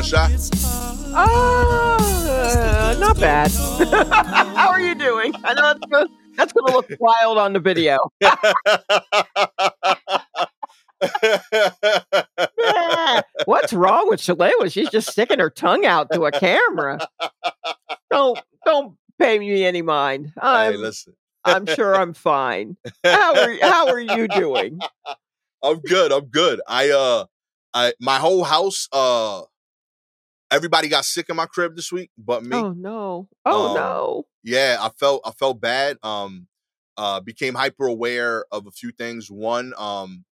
going, Shy? Uh, not bad. How are you doing? I know that's gonna, that's gonna look wild on the video. What's wrong with Shalewa? She's just sticking her tongue out to a camera. Don't don't pay me any mind. I'm listen. I'm sure I'm fine. How are how are you doing? I'm good. I'm good. I uh I my whole house uh everybody got sick in my crib this week but me. Oh no! Oh Um, no! Yeah, I felt I felt bad. Um uh became hyper aware of a few things. One, um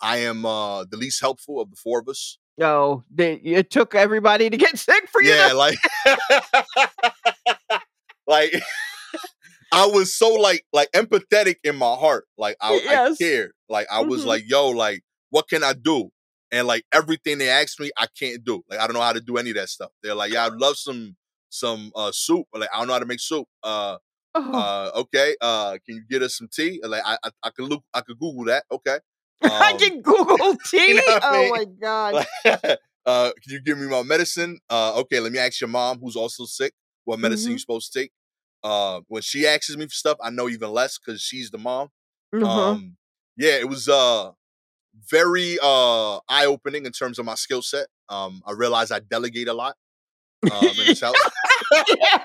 I am uh the least helpful of the four of us. No, they, it took everybody to get sick for you. Yeah, to- like like I was so like like empathetic in my heart. Like I, Yes. I cared. Like I was Mhm. like, yo, like what can I do? And like everything they asked me, I can't do. Like I don't know how to do any of that stuff. They're like, yeah, I'd love some some uh soup. Like I don't know how to make soup. Uh Oh, uh okay. Uh can you get us some tea? Like I I, I could look I could Google that. Okay. I Um, can Google tea. know what I oh mean? my god! like, uh, can you give me my medicine? Uh, okay, let me ask your mom, who's also sick, what medicine Mhm. you supposed to take. Uh, when she asks me for stuff, I know even less because she's the mom. Uh-huh. Um, yeah, it was uh very uh eye opening in terms of my skill set. Um, I realize I delegate a lot. Um, in this house. Yeah.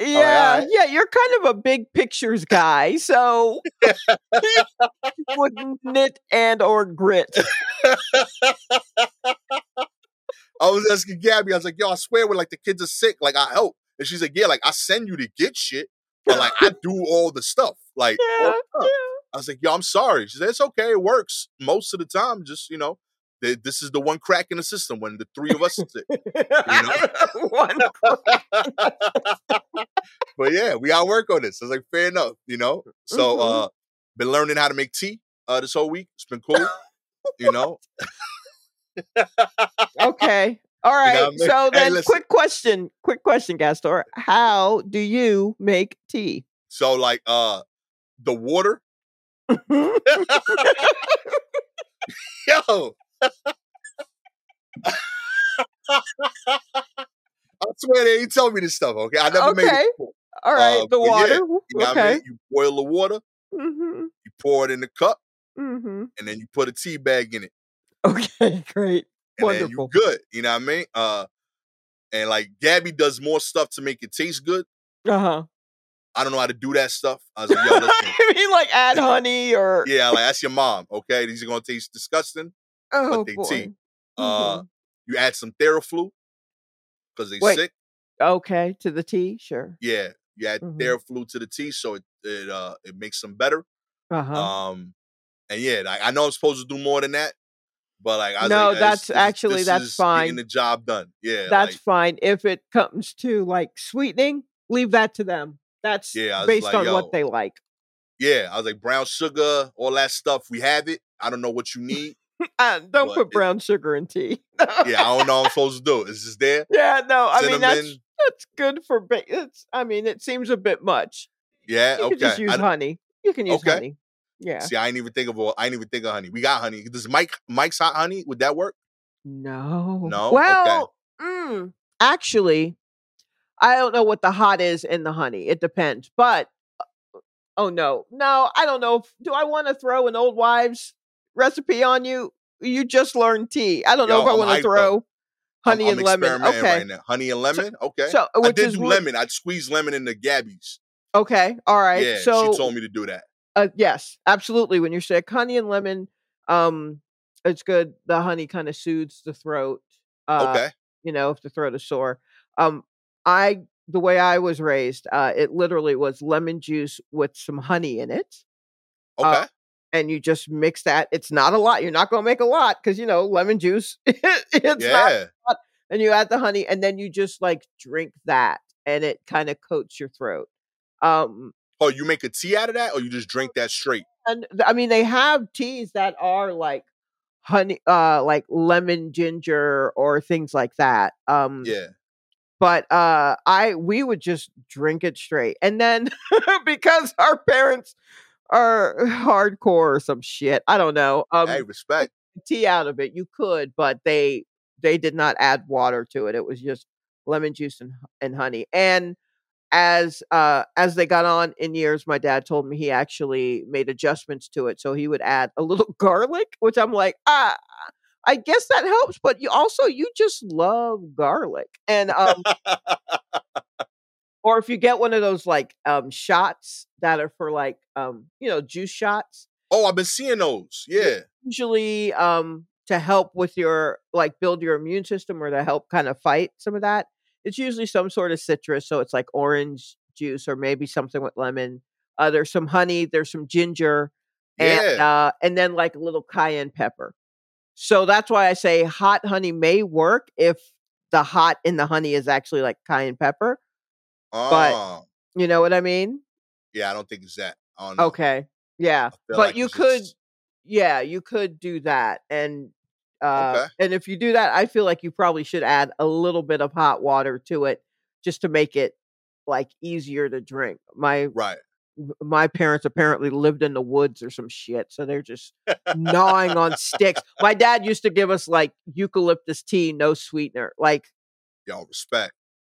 Yeah, yeah, you're kind of a big pictures guy, so with knit and or grit. I was asking Gabby, I was like, yo, I swear when like the kids are sick, like I help. And she's like, yeah, like I send you to get shit, but like I do all the stuff. Like all Yeah, the stuff. I was like, yo, I'm sorry. She said, it's okay, it works most of the time. Just, you know, th- this is the one crack in the system when the three of us. One- but yeah, we gotta work on this. I was like, fair enough, you know. So Mhm. uh been learning how to make tea uh this whole week. It's been cool, you know. okay. All right. I mean? So then, quick question. Quick question, Gastor. How do you make tea? So like uh the water, yo. I swear they ain't tell me this stuff, okay? I never made Okay. it before. All right. Uh, the but yeah, water. You know what I okay. mean? You boil the water, hmm you pour it in the cup, mm-hmm. and then you put a tea bag in it. Okay. Great. And Wonderful. you good. You know what I mean? Uh and like Gabby does more stuff to make it taste good. Uh huh. I don't know how to do that stuff. I was like, yo, listen. I mean, like add honey or yeah, like that's your mom, okay? These are gonna taste disgusting. oh they boy. tea. Uh Mhm. you add some Theraflu because they Wait. sick. Okay, to the tea, sure. Yeah, you add Mhm. Theraflu to the tea, so it it uh it makes them better. Uh huh. Um, and yeah, like, I know I'm supposed to do more than that, but like I No, like, that's this- this- actually- this that's is fine. Getting the job done. Yeah, That's like, fine. If it comes to like sweetening, leave that to them. That's Yeah, based like, on yo. what they like. yeah. I was like brown sugar, all that stuff. We have it. I don't know what you need. Uh, don't put it- brown sugar in tea. yeah, I don't know. what I'm supposed to do. It's just there. yeah, no. I mean, that's that's good for. Ba- it's. I mean, it seems a bit much. Yeah. You okay. can just use I, honey. You can use Okay. honey. Yeah. See, I ain't even think of. all- I ain't even think of honey. We got honey. Does Mike Mike's hot honey? Would that work? No. No? Okay. Well, mm, actually, I don't know what the hot is in the honey. It depends. But uh, oh no, no, I don't know. Do I want to throw an old wives recipe on you? You just learned tea. I don't know if I I'm want to throw I'm- honey I'm and lemon. Okay. Right now. Honey and lemon. okay. So I did do lemon. I'd squeeze lemon in the Gabby's. Okay. All right. yeah, so she told me to do that. Uh, yes, absolutely. When you're sick, honey and lemon, um, it's good. The honey kind of soothes the throat. Uh, okay. you know, if the throat is sore. Um, I the way I was raised, uh, it literally was lemon juice with some honey in it, Okay. uh, and you just mix that. It's not a lot. You're not going to make a lot because you know lemon juice. it's not, yeah. and you add the honey, and then you just like drink that, and it kind of coats your throat. Um, Oh, you make a tea out of that, or you just drink that straight? and I mean, they have teas that are like honey, uh, like lemon ginger or things like that. Um, Yeah. but uh i we would just drink it straight and then because our parents are hardcore or some shit. I don't know. Um, hey, respect. tea out of it. You could, but they they did not add water to it. It was just lemon juice and and honey. And as uh as they got on in years, my dad told me he actually made adjustments to it. So he would add a little garlic, which I'm like, ah, I guess that helps. But you also you just love garlic, and um, or if you get one of those like um shots that are for like um you know juice shots Oh, I've been seeing those. Yeah. usually um to help with your like build your immune system or to help kind of fight some of that it's usually some sort of citrus so it's like orange juice or maybe something with lemon uh there's some honey there's some ginger and Yeah. uh and then like a little cayenne pepper so that's why i say hot honey may work if the hot in the honey is actually like cayenne pepper but- Ah, you know what i mean yeah, I don't think it's that. Okay. Yeah. But like you could just- yeah, you could do that. And uh Okay. and if you do that, I feel like you probably should add a little bit of hot water to it just to make it like easier to drink. My Right. my parents apparently lived in the woods or some shit, so they're just gnawing on sticks. My dad used to give us like eucalyptus tea, no sweetener. Like, y'all respect.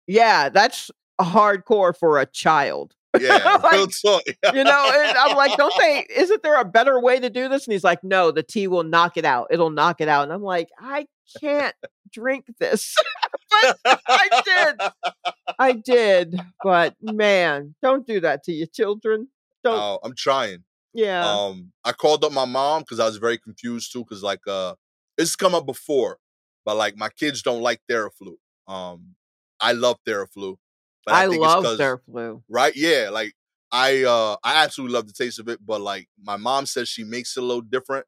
yeah, that's hardcore for a child. Yeah. Like, you know and i'm like don't they isn't there a better way to do this and he's like no the tea will knock it out it'll knock it out and i'm like i can't drink this but i did i did but man don't do that to your children don't Oh, I'm trying. yeah Um, I called up my mom because I was very confused too. Because like, uh, it's come up before, but like my kids don't like Theraflu. Um, I love Theraflu. But i, think it's love their flu right? Yeah, like I uh I absolutely love the taste of it, but like my mom says she makes it a little different.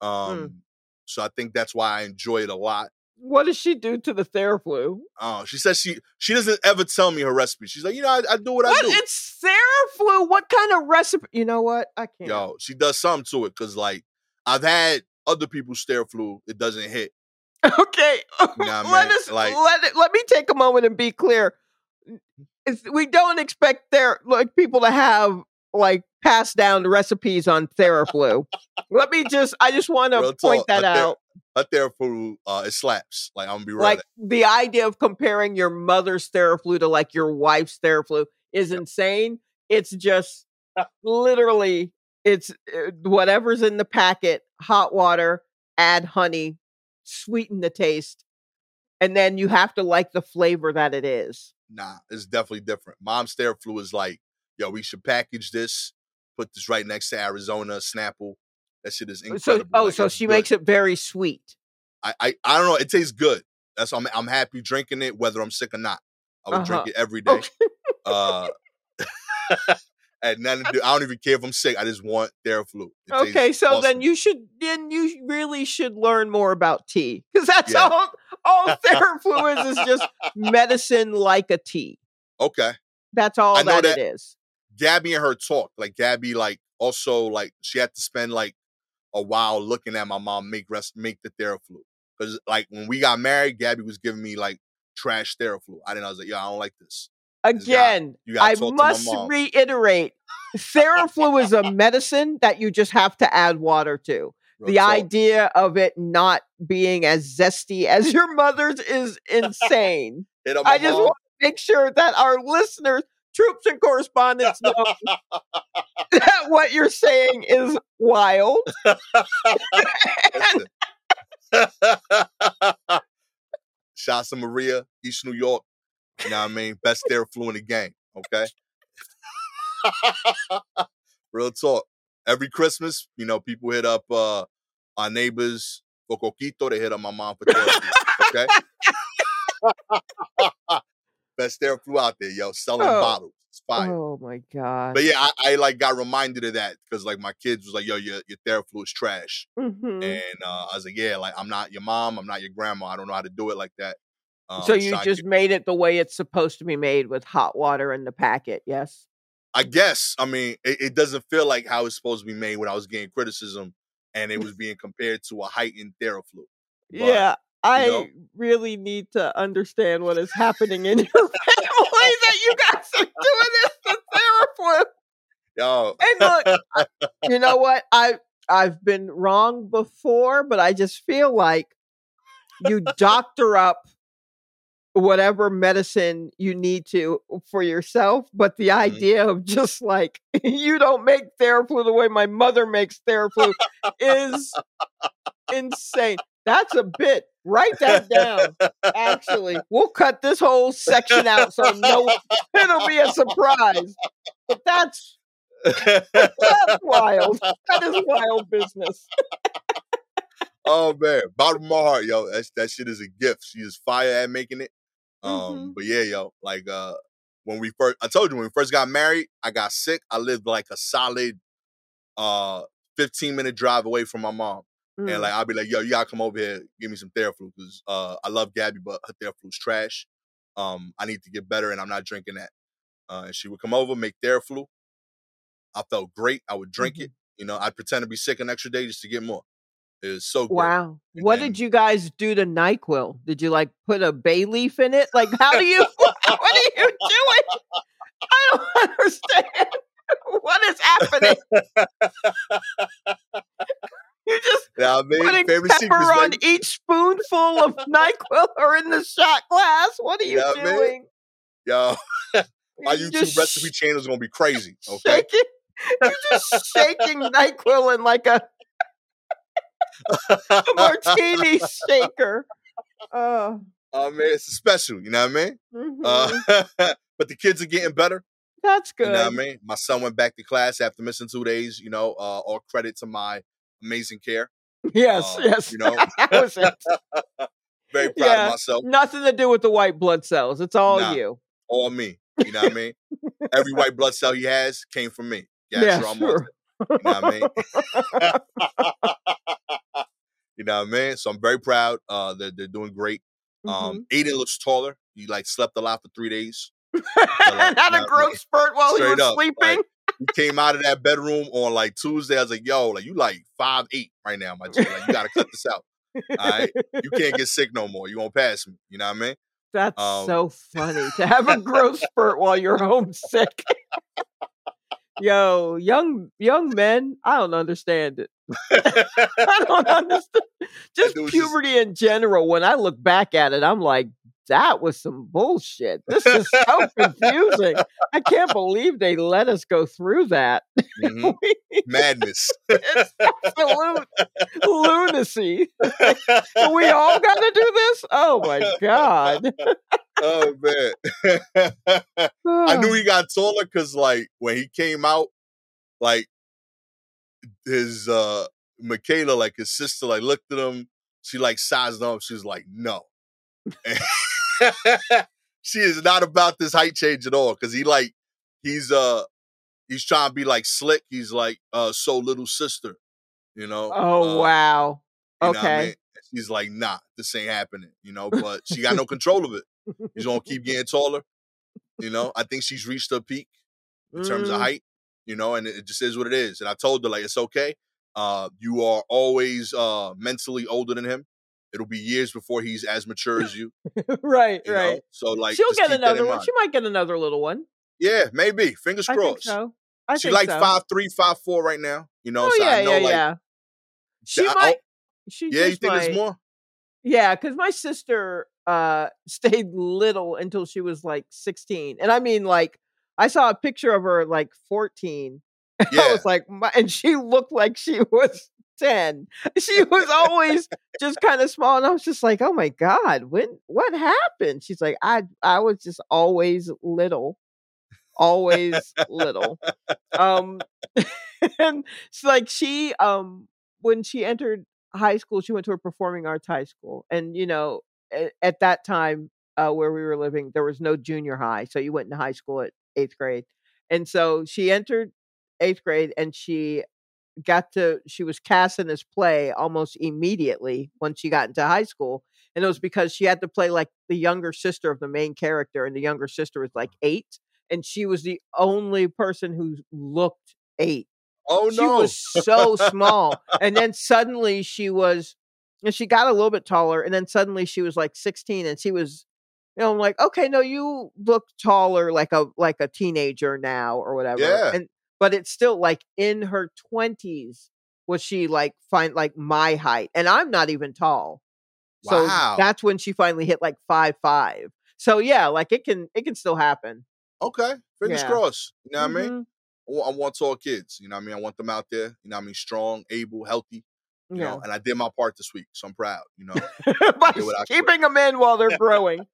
Um so I think that's why I enjoy it a lot. what does she do to the theraflu Oh, she says she she doesn't ever tell me her recipe. She's like, you know, I, I do what, I do. it's theraflu what kind of recipe you know what i can't Yo, she does something to it because like I've had other people's Theraflu, it doesn't hit. Okay, Nah, let us like- let it, let me take a moment and be clear. It's, we don't expect their like people to have like pass down recipes on Theraflu. let me just I just want to point that a out. Her Theraflu, uh, it slaps. Like I'm gonna be right. Like the idea of comparing your mother's Theraflu to like your wife's Theraflu is insane. It's just literally it's uh, whatever's in the packet, hot water, add honey, sweeten the taste, and then you have to like the flavor that it is. Nah, it's definitely different. Mom's Theraflu is like, yo, we should package this, put this right next to Arizona Snapple. That shit is incredible. So oh, Like, so she good. makes it very sweet. I, I I don't know. It tastes good. That's I'm I'm happy drinking it, whether I'm sick or not. I would drink Uh-huh. it every day. Uh, and nothing to do. I don't even care if I'm sick. I just want Theraflu. It Okay, so then you should then you really should learn more about tea because that's Yeah. all all Theraflu is is just medicine like a tea. okay. That's all I know that, that- it is. Gabby and her talk. Like Gabby, like also like she had to spend like a while looking at my mom make rest make the Theraflu. Because like when we got married, Gabby was giving me like trash Theraflu. I didn't. I was like, yo, I don't like this. This guy- Again, I talk to my must reiterate Theraflu is a medicine that you just have to add water to. The talk. idea of it not being as zesty as your mother's is insane. I just mom. want to make sure that our listeners, troops and correspondents know that what you're saying is wild. To Maria, East New York. You know what I mean? Best Theraflu in the game. Okay. Real talk. Every Christmas, you know, people hit up uh our neighbors for coquito. They hit up my mom for Theraflu. Okay. Best Theraflu out there, yo. Selling Oh. bottles. It's fire. Oh my god. But yeah, I, I like got reminded of that because like my kids was like, yo, your your Theraflu is trash. Mhm. And uh, I was like, yeah, like I'm not your mom, I'm not your grandma. I don't know how to do it like that. Um, so you I just get- made it the way it's supposed to be made with hot water in the packet, yes? I guess. I mean, it, it doesn't feel like how it's supposed to be made when I was getting criticism and it was being compared to a heightened Theraflu. Yeah. I know- really need to understand what is happening in your family that you guys are doing this to Theraflu. Yo. And look, you know what? I I've been wrong before, but I just feel like you doctor up whatever medicine you need to uh, for yourself. But the mm-hmm. idea of just like you don't make Theraflu the way my mother makes Theraflu is insane. That's a bit. Write that down. Actually, we'll cut this whole section out so no, it'll be a surprise. But that's that's wild. That is wild business. oh man, bottom of my heart, yo. That's that shit is a gift. She is fire at making it. Um, Mhm. but yeah, yo, like uh when we first I told you when we first got married, I got sick. I lived like a solid uh 15 minute drive away from my mom. And Mm. like I'll be like, yo, you gotta come over here, give me some Theraflu because uh I love Gabby, but her Theraflu's trash. Um, I need to get better and I'm not drinking that. Uh, and she would come over, make Theraflu. I felt great. I would drink Mm-hmm. it. You know, I'd pretend to be sick an extra day just to get more. It was so good. Wow. And What did you guys do to NyQuil? Did you like put a bay leaf in it? Like, how do you, what are you doing? I don't understand. What is happening? You just I mean, putting pepper on baby. each spoonful of NyQuil or in the shot glass. What are you man. doing? Yo, my You YouTube recipe channel is gonna be crazy. Okay. shaking. You're just shaking NyQuil in like a martini shaker. Oh, Oh man, it's a special. You know what I mean? mhm. Uh, but the kids are getting better. that's good. You know what I mean? My son went back to class after missing two days. You know, uh, all credit to my amazing care. Yes, Uh, yes. you know. that was it. Very proud Yeah. of myself. Nothing to do with the white blood cells. It's all Nah. you. All me. You know what I mean? Every white blood cell he has came from me. Yeah, I'm sure. You know what I mean? you know what I mean? So I'm very proud. Uh, they're, they're doing great. Um, Aiden looks taller. He like slept a lot for three days. and like, had a growth spurt while he was up, like, sleeping. He came out of that bedroom on like Tuesday. I was like, yo, like you like five eight right now, my G. Like you gotta cut this out. All right. You can't get sick no more. You won't pass me. You know what I mean? That's um, so funny to have a growth spurt while you're homesick. Yo, young young men, I don't understand it. I don't understand. Just was just- puberty in general. When I look back at it, I'm like, that was some bullshit. This is so confusing. I can't believe they let us go through that. Mhm. Madness. it's absolute lunacy. we all got to do this? Oh my god. oh man. I knew he got taller because like when he came out, like his uh Michaela, like his sister, like looked at him. She like sized him up. She was like, no. she is not about this height change at all. Cause he like he's uh he's trying to be like slick. He's like uh so little sister, you know. Oh Uh, wow. what I Okay. mean? She's like, nah, this ain't happening, you know, but she got no control of it. He's gonna keep getting taller. You know, I think she's reached her peak in terms of Mm, height, you know, and it just is what it is. And I told her, like, it's okay. Uh, you are always uh mentally older than him. It'll be years before he's as mature as you. right, You right. know? So like She'll get keep that in another one. mind. She might get another little one. Yeah, maybe. Fingers crossed. so. I she think like so. five three, five four right now. You know, Oh so yeah, I know yeah, like yeah. She I- might. She yeah, you think might. there's more? Yeah, because my sister uh stayed little until she was like 16. And I mean like I saw a picture of her like 14. Yeah. I was like my, and she looked like she was 10. She was always just kind of small and I was just like, "Oh my god, when what happened?" She's like, "I I was just always little. Always little." Um and it's like she um when she entered high school, she went to a performing arts high school. And, you know, at, at that time uh, where we were living, there was no junior high. So you went into high school at eighth grade. And so she entered eighth grade and she got to, she was cast in this play almost immediately once she got into high school. And it was because she had to play like the younger sister of the main character. And the younger sister was like eight. And she was the only person who looked eight Oh she no. She was so small and then suddenly she was and she got a little bit taller and then suddenly she was like 16 and she was you know I'm like okay no you look taller like a like a teenager now or whatever Yeah. and but it's still like in her 20s was she like find like my height and i'm not even tall so Wow. that's when she finally hit like five five so yeah like it can it can still happen Okay. Fingers Yeah. crossed. You know what I mean? I want, tall kids. You know what I mean? I want them out there. You know what I mean? Strong, able, healthy. You yeah know, and I did my part this week, so I'm proud. You know. by do what I could. keeping them in while they're growing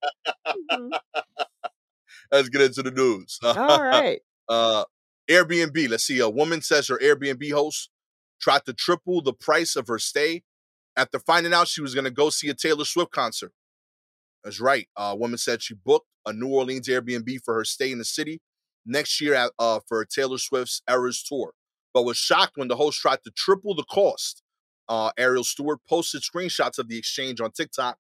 Mhm. Let's get into the news. all right uh Airbnb. Let's see. A woman says her Airbnb host tried to triple the price of her stay after finding out she was going to go see a Taylor Swift concert. That's right. Uh, a woman said she booked a New Orleans Airbnb for her stay in the city next year at, uh, for Taylor Swift's Eras tour, but was shocked when the host tried to triple the cost. Uh, Ariel Stewart posted screenshots of the exchange on TikTok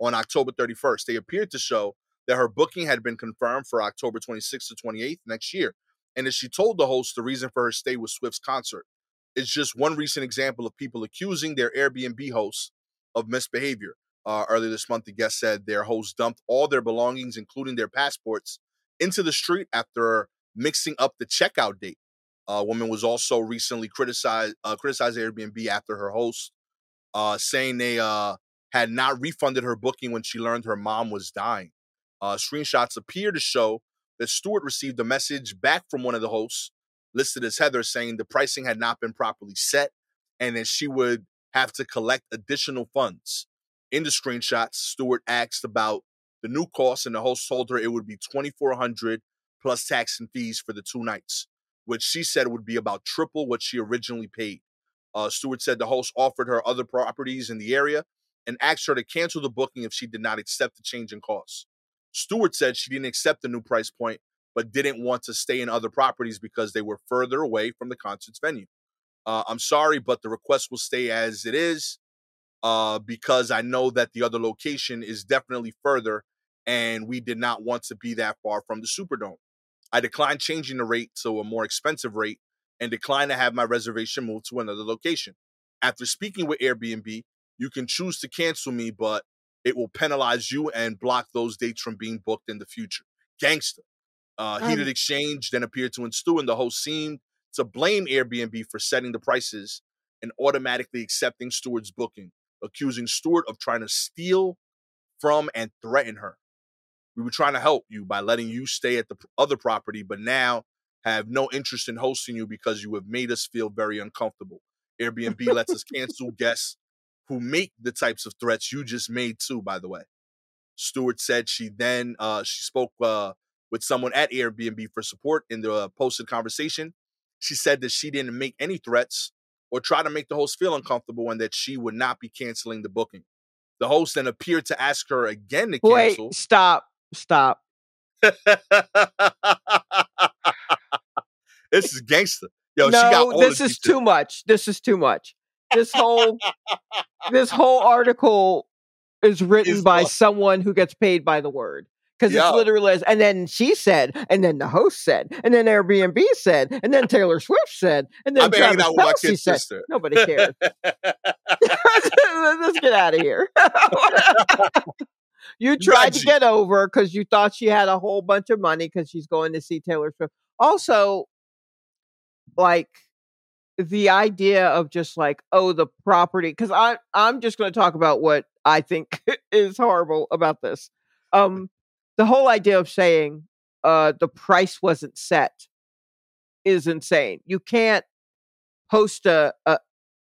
on October 31st. They appeared to show that her booking had been confirmed for October 26th to 28th next year. And as she told the host, the reason for her stay was Swift's concert. It's just one recent example of people accusing their Airbnb hosts of misbehavior. Uh, earlier this month, the guest said their host dumped all their belongings, including their passports, into the street after mixing up the checkout date. A woman was also recently criticized uh, criticized Airbnb after her host, uh, saying they uh, had not refunded her booking when she learned her mom was dying. Uh, screenshots appear to show that Stewart received a message back from one of the hosts, listed as Heather, saying the pricing had not been properly set and that she would have to collect additional funds. In the screenshots, Stewart asked about the new cost, and the host told her it would be twenty four hundred plus tax and fees for the two nights, which she said would be about triple what she originally paid. Uh, Stewart said the host offered her other properties in the area and asked her to cancel the booking if she did not accept the change in costs. Stewart said she didn't accept the new price point, but didn't want to stay in other properties because they were further away from the concert's venue. Uh, I'm sorry, but the request will stay as it is uh, because I know that the other location is definitely further and we did not want to be that far from the Superdome. I declined changing the rate to a more expensive rate and declined to have my reservation moved to another location. After speaking with Airbnb, you can choose to cancel me, but it will penalize you and block those dates from being booked in the future. Gangster. Uh, heated Um, exchange then appeared to ensue, and the host seemed to blame Airbnb for setting the prices and automatically accepting Stewart's booking, accusing Stewart of trying to steal from and threaten her. We were trying to help you by letting you stay at the other property, but now have no interest in hosting you because you have made us feel very uncomfortable. Airbnb lets us cancel guests who make the types of threats you just made too, by the way. Stewart said she then uh, she spoke uh, with someone at Airbnb for support in the uh, posted conversation. She said that she didn't make any threats or try to make the host feel uncomfortable and that she would not be canceling the booking. The host then appeared to ask her again to wait cancel. stop stop this is gangster. Yo, she no, this is too much. This is too much. This whole this whole article is written by someone who gets paid by the word. Because Yo. it's literally as, and then she said, and then the host said, and then Airbnb said, and then Taylor Swift said, and then Travis out with my kid's said. sister. Nobody cares. Let's get out of here. you tried to get over because you thought she had a whole bunch of money because she's going to see Taylor Swift. Also, like the idea of just like, oh, the property, because I I'm just going to talk about what I think is horrible about this. Um, the whole idea of saying uh the price wasn't set is insane. You can't post a, a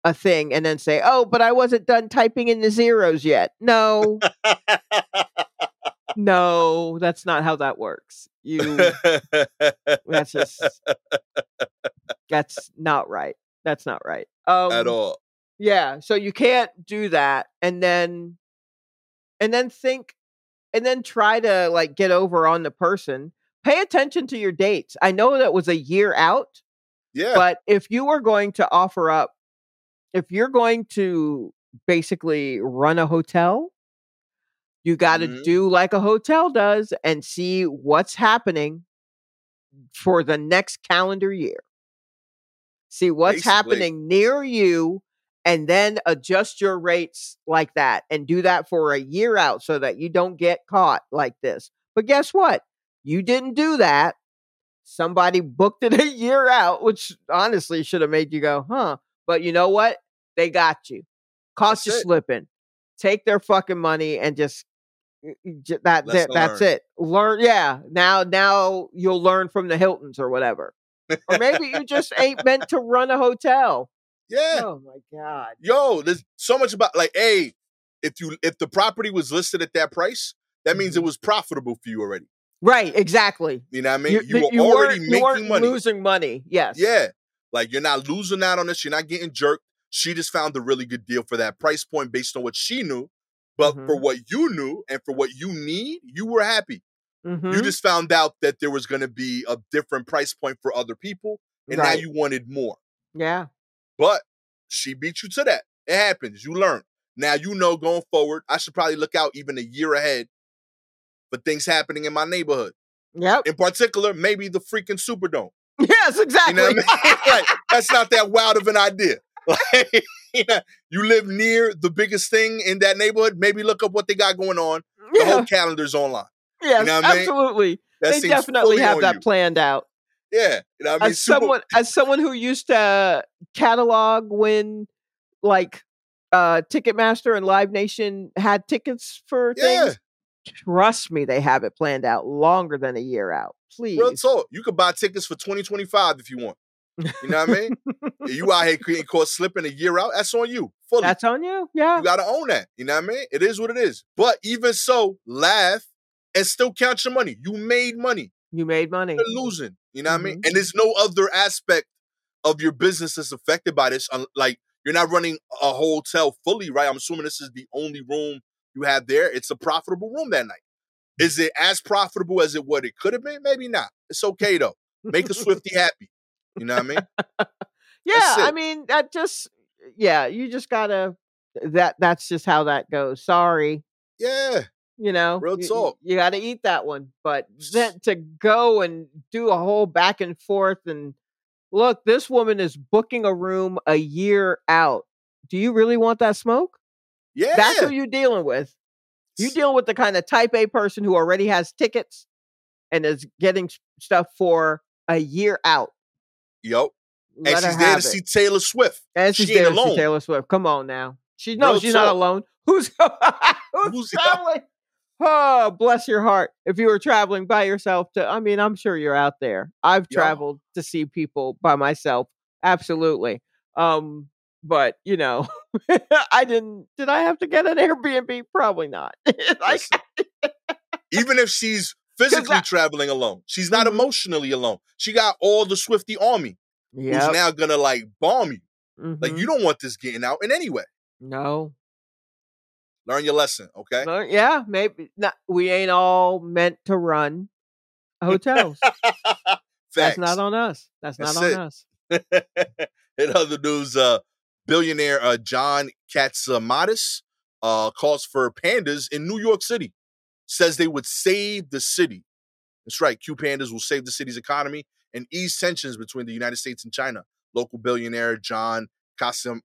a thing and then say, "Oh, but I wasn't done typing in the zeros yet." No, no, that's not how that works. You that's just that's not right. That's not right. Um At all. Yeah, so you can't do that and then and then think and then try to like get over on the person. Pay attention to your dates. I know that was a year out, Yeah. but if you are going to offer up if you're going to basically run a hotel, you got to Mhm. do like a hotel does and see what's happening for the next calendar year. See what's Basically. happening near you and then adjust your rates like that and do that for a year out so that you don't get caught like this. But guess what? You didn't do that. somebody booked it a year out, which honestly should have made you go, huh? But you know what? They got you. Cost That's you slipping. Take their fucking money and just y- y- j- that, that Lesson that's it. Learn, yeah. Now, now you'll learn from the Hiltons or whatever, or maybe you just ain't meant to run a hotel. Yeah. Oh my god. Yo, there's so much about like, hey, if you if the property was listed at that price, that means it Mhm. was profitable for you already. Right, exactly. You know what I mean? You, th- were already weren't- you making money. losing money. Yes. Yeah. Like you're not losing out on this. You're not getting jerked. She just found a really good deal for that price point based on what she knew. But for Mhm. what you knew and for what you need, you were happy. You Mhm. just found out that there was going to be a different price point for other people. And now you wanted more. Yeah. But she beat you to that. It happens. You learn. Now you know going forward, I should probably look out even a year ahead for things happening in my neighborhood. Yep. In particular, maybe the freaking Superdome. Yes, You exactly. know what I mean? like, that's not that wild of an idea. Like, you, know, you live near the biggest thing in that neighborhood. Maybe look up what they got going on. The yeah. whole calendar's online. yes, know what I mean? absolutely. That they definitely have that you. planned out. Yeah, you know I mean. as Super- someone as someone who used to catalog when like uh Ticketmaster and Live Nation had tickets for yeah, things, trust me, they have it planned out longer than a year out. Please. real talk. You could buy tickets for 2025 if you want. You know what I mean? you out here getting caught slipping a year out. That's on you. Fully. That's on you. Yeah. you gotta own that. You know what I mean? It is what it is. But even so, laugh and still count your money. You made money. You made money. You're losing. You know what I mean? Mhm. And there's no other aspect of your business that's affected by this. Like you're not running a hotel fully, right? I'm assuming this is the only room you have there. It's a profitable room that night. Is it as profitable as it what it could have been? Maybe not. It's okay though. Make a Swifty happy. You know what I mean? Yeah, I mean that just yeah, you just gotta that that's just how that goes. Sorry. Yeah. You know Real you- you- you, got to eat that one but then to go and do a whole back and forth and look this woman is booking a room a year out do you really want that smoke Yeah. that's who you're dealing with you dealing with the kind of type a person who already has tickets and is getting stuff for a year out Yo. Let And she's there to it. see Taylor Swift. and she's ain't there to see taylor swift come on now she no Real she's not talk. alone who's who's, Who's- traveling oh bless your heart if you were traveling by yourself to i mean i'm sure you're out there i've Yo. traveled to see people by myself absolutely um but you know i didn't did i have to get an airbnb probably not like even if she's physically that- traveling alone, she's not Mhm. emotionally alone. She got all the Swifty army yeah who's now gonna like bomb you. Like Mm-hmm. you don't want this getting out in any way. no Learn your lesson, okay? No, yeah maybe not we ain't all meant to run hotels that's not on us that's, That's not on it. us in other news, uh, billionaire uh, John Katsimadis uh, calls for pandas in New York City. Says they would save the city. That's right. Q pandas will save the city's economy and ease tensions between the United States and China. Local billionaire John Kasim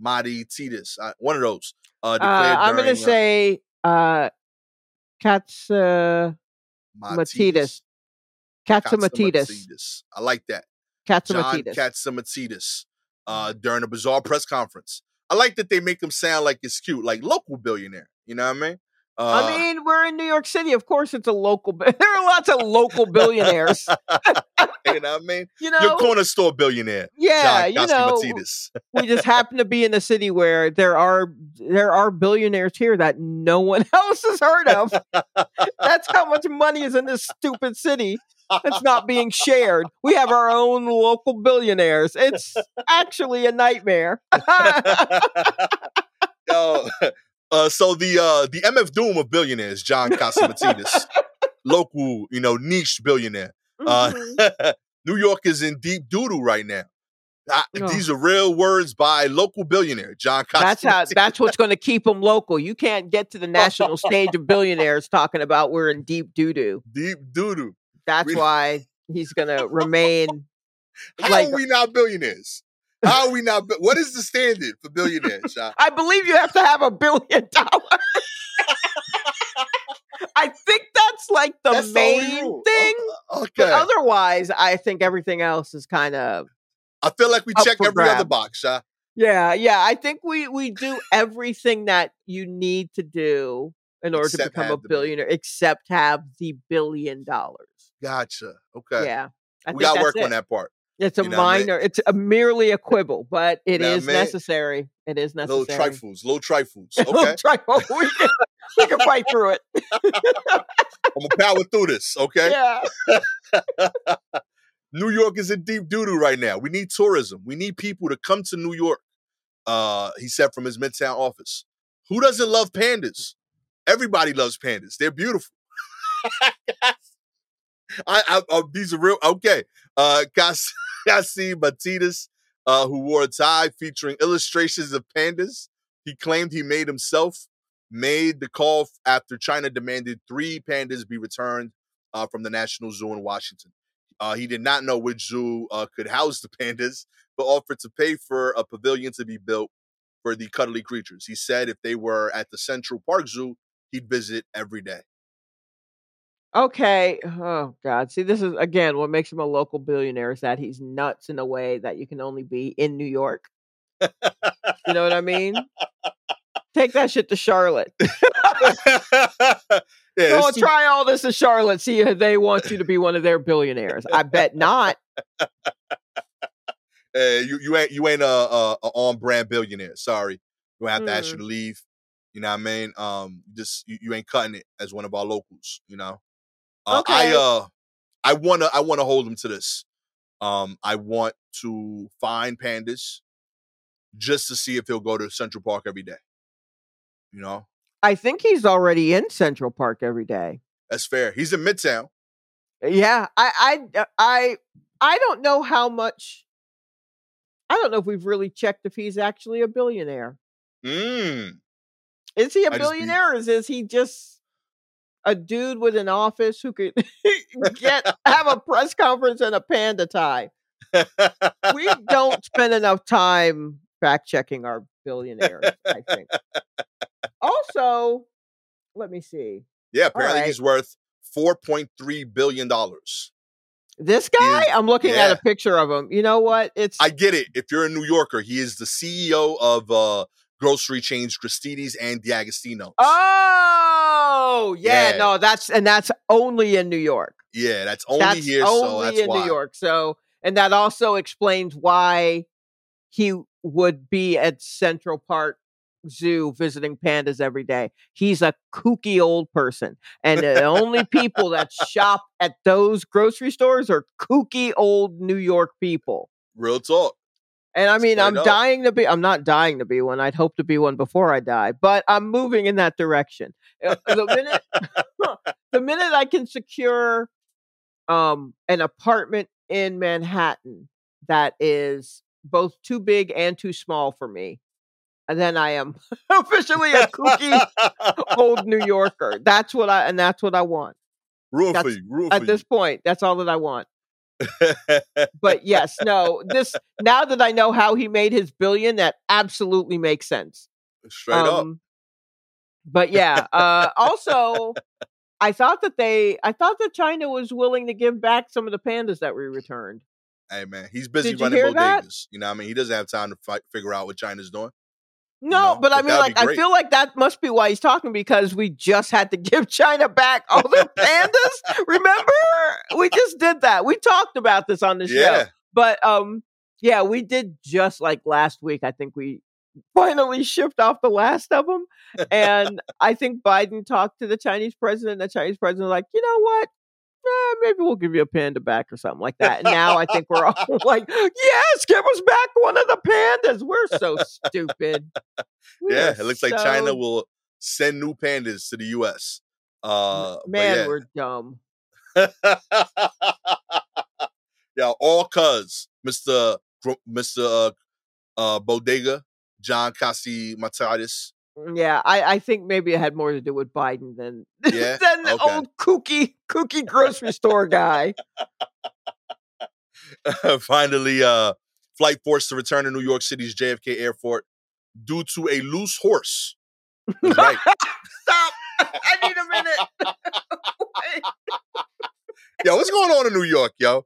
Kassimadis Maditidis, uh, one of those, uh, uh, i'm gonna during, say uh cats uh Matidis. Catsimatidis. Catsimatidis. I like that. John Catsimatidis. Catsimatidis uh, during a bizarre press conference. I like that they make him sound like it's cute, like local billionaire. You know what I mean? Uh, I mean, we're in New York City. Of course, it's a local. There are lots of local billionaires. you know what I mean? You know, Your corner store billionaire, yeah. You know, we just happen to be in a city where there are there are billionaires here that no one else has heard of. That's how much money is in this stupid city. That's not being shared. We have our own local billionaires. It's actually a nightmare. Yo, uh, so the uh, the MF Doom of billionaires, John Catsimatidis, local, you know, niche billionaire. Uh, Mhm. New York is in deep doodoo right now. I- Oh. These are real words by local billionaire John. That's how. That's what's going to keep them local. You can't get to the national stage of billionaires talking about we're in deep doo doo. deep doodoo. That's We- why he's going to remain. How Like- are we not billionaires? How are we not? What is the standard for billionaires? John? I believe you have to have a billion dollars. I think that's like the That's main rule. thing. O- But Okay. otherwise, I think everything else is kind of I feel like we check every other box, huh? yeah, yeah. I think we we do everything that you need to do in order to become a have the billionaire, except have the billion dollars. Gotcha. Okay. Yeah, I we got work it. on that part. It's a You know what I mean? minor. It's a merely a quibble, but it know what I mean? necessary. It is necessary. Little trifles, little trifles. Okay. trifle. we, can, we can fight through it. I'm gonna power through this. Okay. Yeah. New York is in deep doo doo right now. We need tourism. We need people to come to New York. Uh, he said from his Midtown office. Who doesn't love pandas? Everybody loves pandas. They're beautiful. I, I, I these are real. Okay. Uh, Cas- Cassie Batidas, uh, who wore a tie featuring illustrations of pandas. He claimed he made himself. Made the call after China demanded three pandas be returned uh, from the National Zoo in Washington. Uh, he did not know which zoo uh, could house the pandas, but offered to pay for a pavilion to be built for the cuddly creatures. He said if they were at the Central Park Zoo, he'd visit every day. Okay. Oh God. See, this is again what makes him a local billionaire is that he's nuts in a way that you can only be in New York. You know what I mean? Take that shit to Charlotte. yeah, Go it's and too- try all this in Charlotte. See if they want you to be one of their billionaires. I bet not. uh, you you ain't you ain't a, a, a on brand billionaire. Sorry, we have to ask you Mm. to leave. You know what I mean? Um, just you, you ain't cutting it as one of our locals. You know, uh, I uh, I wanna I wanna hold him to this. Um, I want to find pandas just to see if he'll go to Central Park every day. You know, I think he's already in Central Park every day. that's fair. He's in Midtown. Yeah, I, I, I, I don't know how much. I don't know if we've really checked if he's actually a billionaire. Mm. Is he a I just be- billionaire, or is, is he just a dude with an office who could get have a press conference and a panda tie? We don't spend enough time fact checking our billionaires. I think. Also, let me see. yeah, apparently right. he's worth four point three billion dollars. This guy, is- I'm looking at a picture of him. You know what? It's I get it. If you're a New Yorker, he is the CEO of uh, grocery chains Gristedes and D'Agostino. Oh, yeah, Yeah. no, that's and that's only in New York. yeah, that's only that's here, so only that's in why. New York. So, and that also explains why he would be at Central Park Zoo visiting pandas every day. He's a kooky old person, and the only people that shop at those grocery stores are kooky old New York people. Real talk. And I mean, I'm up. dying to be. I'm not dying to be one. I'd hope to be one before I die, but I'm moving in that direction. Uh, The minute, the minute I can secure, um, an apartment in Manhattan that is both too big and too small for me, then I am officially a kooky old New Yorker. That's what I and that's what I want for That's- you. At you. this point. That's all that I want. But yes, no. This now that I know how he made his billion, that absolutely makes sense. Straight up. Um, But yeah, uh, also, I thought that they, I thought that China was willing to give back some of the pandas that we returned. Hey man, he's busy running bodegas. that? You know what I mean? He doesn't have time to fight, figure out what China's doing. No, know, but I mean, like, I feel like that must be why he's talking because we just had to give China back all their pandas. Remember, we just did that. We talked about this on the show. Yeah. But um, yeah, we did just like last week. I think we finally shipped off the last of them, and I think Biden talked to the Chinese president. The Chinese president was like, you know what? Eh, maybe we'll give you a panda back or something like that. And now I think we're all like, yes, give us back one of the pandas. We're so stupid. We Yeah. It looks like China will send new pandas to the US. Uh Man, yeah. we're dumb. yeah, all cuz Mr. Gro- Mr. Uh, uh, Bodega, John Cassi Matadis. Mm, Yeah, I, I think maybe it had more to do with Biden than Yeah? than the Okay. old kooky kooky grocery store guy. Finally, uh, flight forced to return to New York City's JFK Airport due to a loose horse. Right. Stop! I need a minute. yo, what's going on in New York, yo?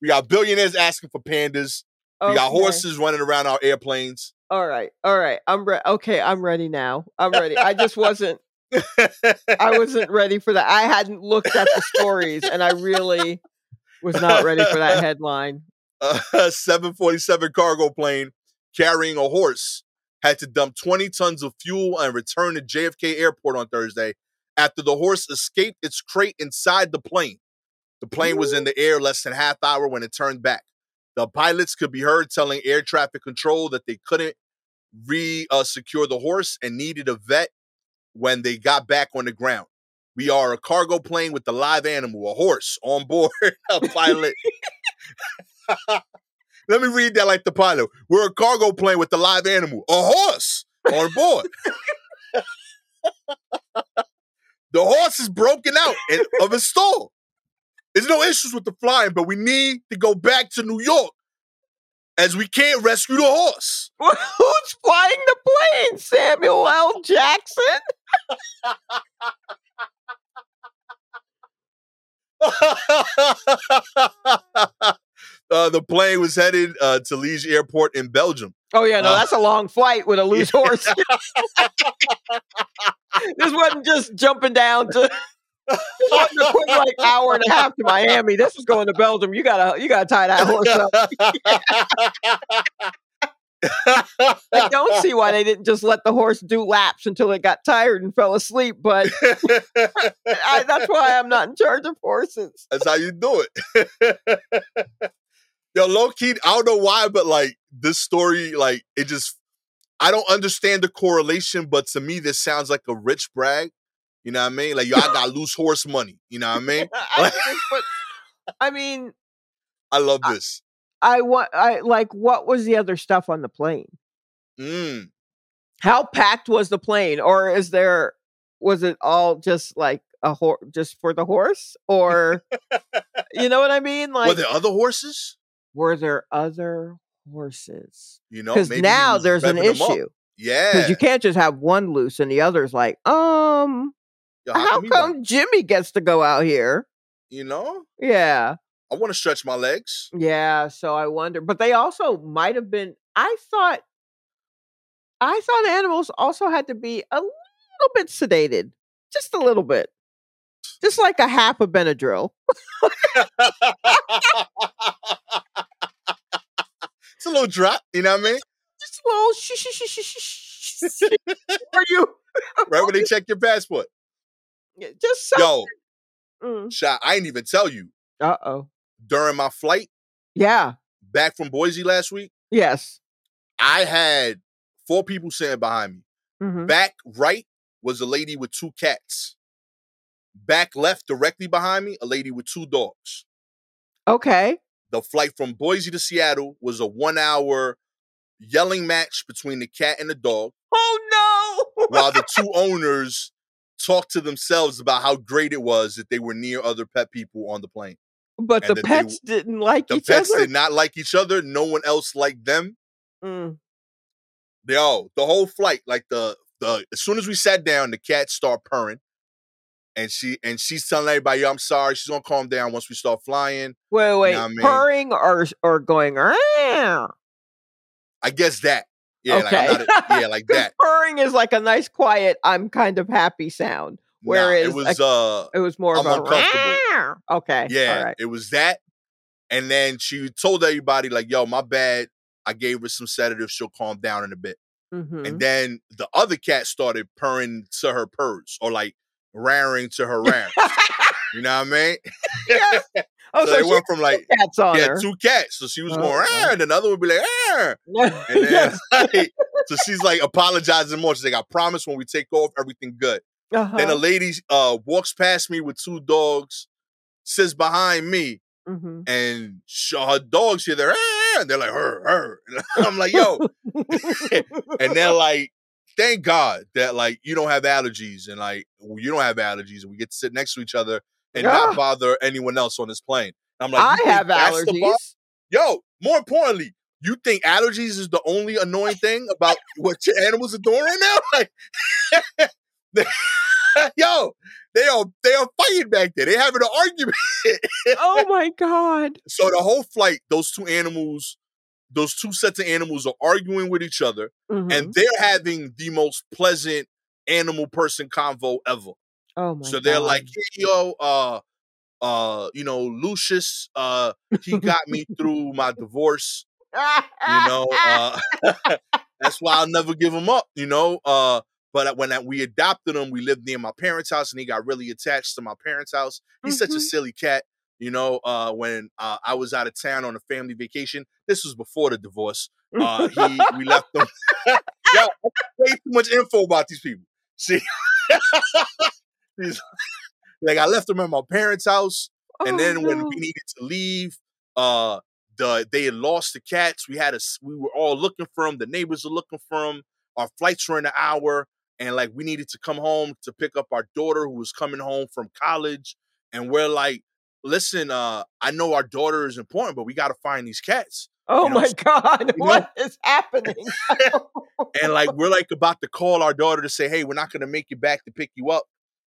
we got billionaires asking for pandas. We got horses running around our airplanes. All right, all right. I'm re- okay. I'm ready now. I'm ready. I just wasn't. I wasn't ready for that. I hadn't looked at the stories, and I really was not ready for that headline. a 747 cargo plane carrying a horse had to dump 20 tons of fuel and return to JFK Airport on Thursday after the horse escaped its crate inside the plane. The plane was in the air less than half hour when it turned back. The pilots could be heard telling air traffic control that they couldn't re uh, secure the horse and needed a vet when they got back on the ground. We are a cargo plane with a live animal, a horse on board. a pilot let me read that like the pilot. We're a cargo plane with a live animal, a horse on board. the horse is broken out of a stall. There's no issues with the flying, but we need to go back to New York as we can't rescue the horse. Who's flying the plane? Samuel L. Jackson? uh, the plane was headed uh, to Liège Airport in Belgium. Oh yeah, no, Uh, that's a long flight with a loose horse. this wasn't just jumping down to. Wasn't a quick like hour and a half to Miami. This is going to Belgium. You gotta, you gotta tie that horse up. I don't see why they didn't just let the horse do laps until it got tired and fell asleep. But I, that's why I'm not in charge of horses. That's how you do it. Yo, low key, I don't know why, but like this story, like it just, I don't understand the correlation, but to me, this sounds like a rich brag. You know what I mean? Like, yo, I got loose horse money. You know what I mean? I, I mean, I love this. I want, I like, what was the other stuff on the plane? Mm. How packed was the plane, or is there, was it all just like a horse, just for the horse, or you know what I mean? Like, Were there other horses? were there other horses? You know, Because now there's an issue. Yeah. Because you can't just have one loose and the other's like, um, Yo, how he come won't? Jimmy gets to go out here? You know, Yeah. I want to stretch my legs. Yeah. So I wonder. But they also might have been I thought I thought animals also had to be a little bit sedated. Just a little bit. Just like a half of Benadryl. it's a little drop. You know what I mean? Just a little shh, shh, shh, shh, shh, shh. Are you Right when they check your passport. Yeah, just so Yo, shot. I didn't even tell you Uh oh. during my flight Yeah. back from Boise last week. Yes. I had four people sitting behind me. hmm Back right was a lady with two cats. Back left, directly behind me, a lady with two dogs. Okay. The flight from Boise to Seattle was a one hour yelling match between the cat and the dog, Oh no. while the two owners talked to themselves about how great it was that they were near other pet people on the plane. but and the that they pets didn't like each other. The pets did not like each other. No one else liked them. Mm. Yo, the whole flight, like the the as soon as we sat down, the cat start purring. And she and she's telling everybody, yo, I'm sorry, she's gonna calm down once we start flying. Wait, wait, what I mean? purring or or going? "Meow." I guess that. Yeah, like, Okay. not a- yeah, like that. purring is like a nice, quiet. I'm kind of happy sound. Nah, Whereas it was uh It was more I'm of a. Okay. yeah, right. it was that. And then she told everybody, like, yo, my bad. I gave her some sedatives. She'll calm down in a bit. Mhm. And then the other cat started purring to her purrs or like raring to her rams. you know what I mean? So, they went from like cats on yeah, her. two cats. So she was Oh, going, ah, and another would be like, ah. And then, like, so she's like apologizing more. She's like, I promise when we take off, everything good. Uh-huh. Then a lady uh walks past me with two dogs, sits behind me, Mhm. and sh- her dogs hear their ah, and they're like, her, her. And I'm like, yo. and they're like, thank God that like you don't have allergies and like you don't have allergies and we get to sit next to each other and Ah. not bother anyone else on this plane. And I'm like, I have that's the bar? allergies. Yo, more importantly, you think allergies is the only annoying thing about what your animals are doing right now? Like, Yo, they are they are fighting back there. They having an argument. oh my god! So the whole flight, those two animals, those two sets of animals are arguing with each other, Mhm. and they're having the most pleasant animal person convo ever. Oh my so they're God. like, hey, yo, uh, uh, you know, Lucius, uh, he got me through my divorce. You know, uh, that's why I'll never give him up. You know, uh, but when we adopted him, we lived near my parents' house, and he got really attached to my parents' house. He's such a Mhm. silly cat. You know, uh, when uh, I was out of town on a family vacation, this was before the divorce. Uh, he, we left them. Yo, way too much info about these people. See, like I left them at my parents' house, and Oh, then when we needed to leave, uh, the they had lost the cats. We had a we were all looking for them. The neighbors were looking for them. Our flights were in an hour, and like we needed to come home to pick up our daughter who was coming home from college. And we're like, listen, uh, I know our daughter is important, but we got to find these cats. oh you know, my god, you know- what is happening? And like we're like about to call our daughter to say, hey, we're not gonna make it back to pick you up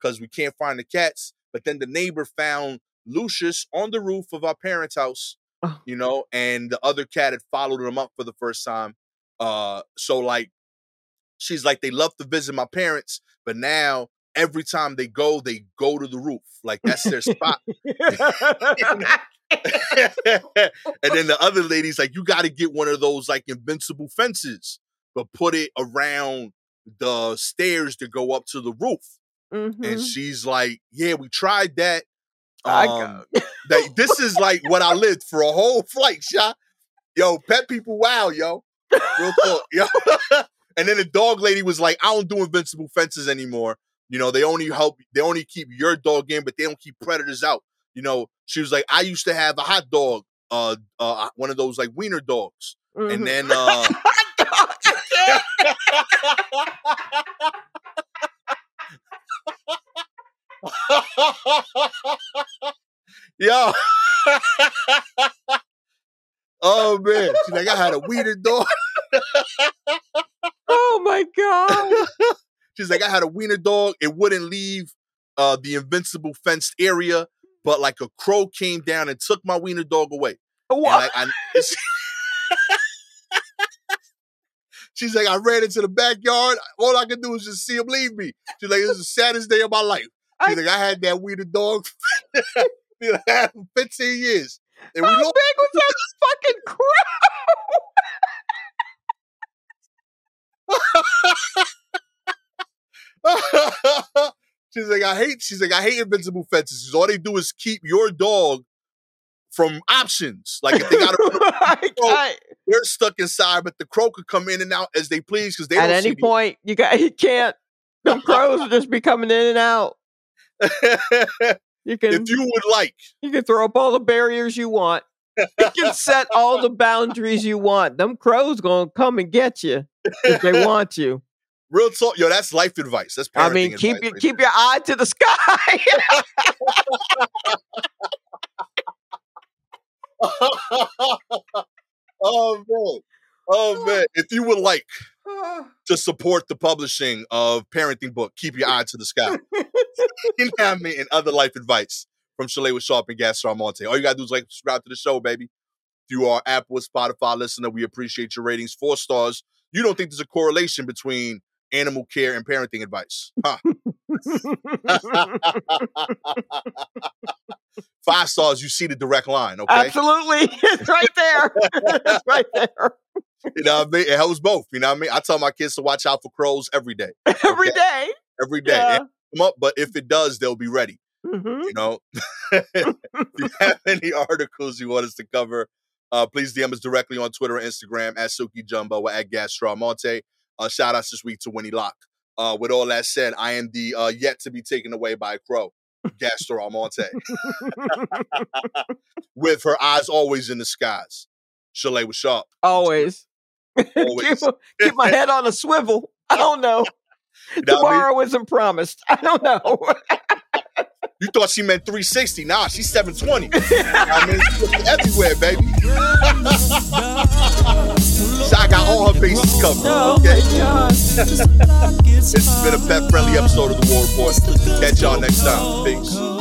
because we can't find the cats. But then the neighbor found Lucius on the roof of our parents' house, Oh. you know, and the other cat had followed him up for the first time. Uh, so like she's like, they love to visit my parents, but now every time they go, they go to the roof. Like that's their spot. and then the other lady's like, you got to get one of those like invincible fences, but put it around the stairs to go up to the roof. And Mhm. she's like, yeah, we tried that. I Um, that this is like what I lived for a whole flight, shot. Yo, pet people, wow, yo. Real talk, yo. and then the dog lady was like, I don't do invincible fences anymore. You know, they only help, they only keep your dog in, but they don't keep predators out. You know, she was like, I used to have a hot dog, uh, uh, one of those like wiener dogs, Mhm. and then uh, I can't. yo. oh man, she's like, I had a wiener dog. Oh my god. She's like, I had a wiener dog. It wouldn't leave uh, the invincible fenced area, but like a crow came down and took my wiener dog away. And What? like, I, She's like, I ran into the backyard. All I could do was just see him leave me. She's like, this is the saddest day of my life. She's I- like, I had that wiener dog. She's like, had 15 years. And we How lost. big was that fucking crow? she's like, I hate. She's like, I hate invincible fences. all they do is keep your dog from options. Like if they got to, I they're stuck inside, but the crow could come in and out as they please because they At don't any point, you got you can't. The crows will just be coming in and out. You can if you would like, you can throw up all the barriers you want. You can set all the boundaries you want. Them crows gonna come and get you if they want you. real talk, yo, that's life advice. That's I mean, keep your right keep your eye to the sky. oh man, oh man. If you would like to support the publishing of parenting book, keep your eye to the sky. you know what I mean? And other life advice from Shalewa Sharpe and Gas Monte. All you gotta do is like subscribe to the show, baby. If you are Apple or Spotify listener, we appreciate your ratings. Four stars. You don't think there's a correlation between animal care and parenting advice? Huh. Five stars, you see the direct line, okay? Absolutely, it's right there. It's right there You know what I mean? It helps both. You know what I mean? I tell my kids to watch out for crows every day. every Okay. day. Every day. Yeah. them up, but if it does, they'll be ready. Mhm. you know if you have any articles you want us to cover uh please dm us directly on twitter and instagram at silky jumbo or at gastor almonte uh shout outs this week to winnie locke uh with all that said i am the uh yet to be taken away by a crow gastor almonte with her eyes always in the skies shalewa sharpe Always. Keep, keep my head on a swivel. I don't know. You know what I mean? Tomorrow isn't promised. I don't know. you thought she meant 360 nah she's 720 i mean she's everywhere baby so i got all her face is covered. Okay. god. It's been a pet friendly episode of the War Report. Catch y'all next time. Peace.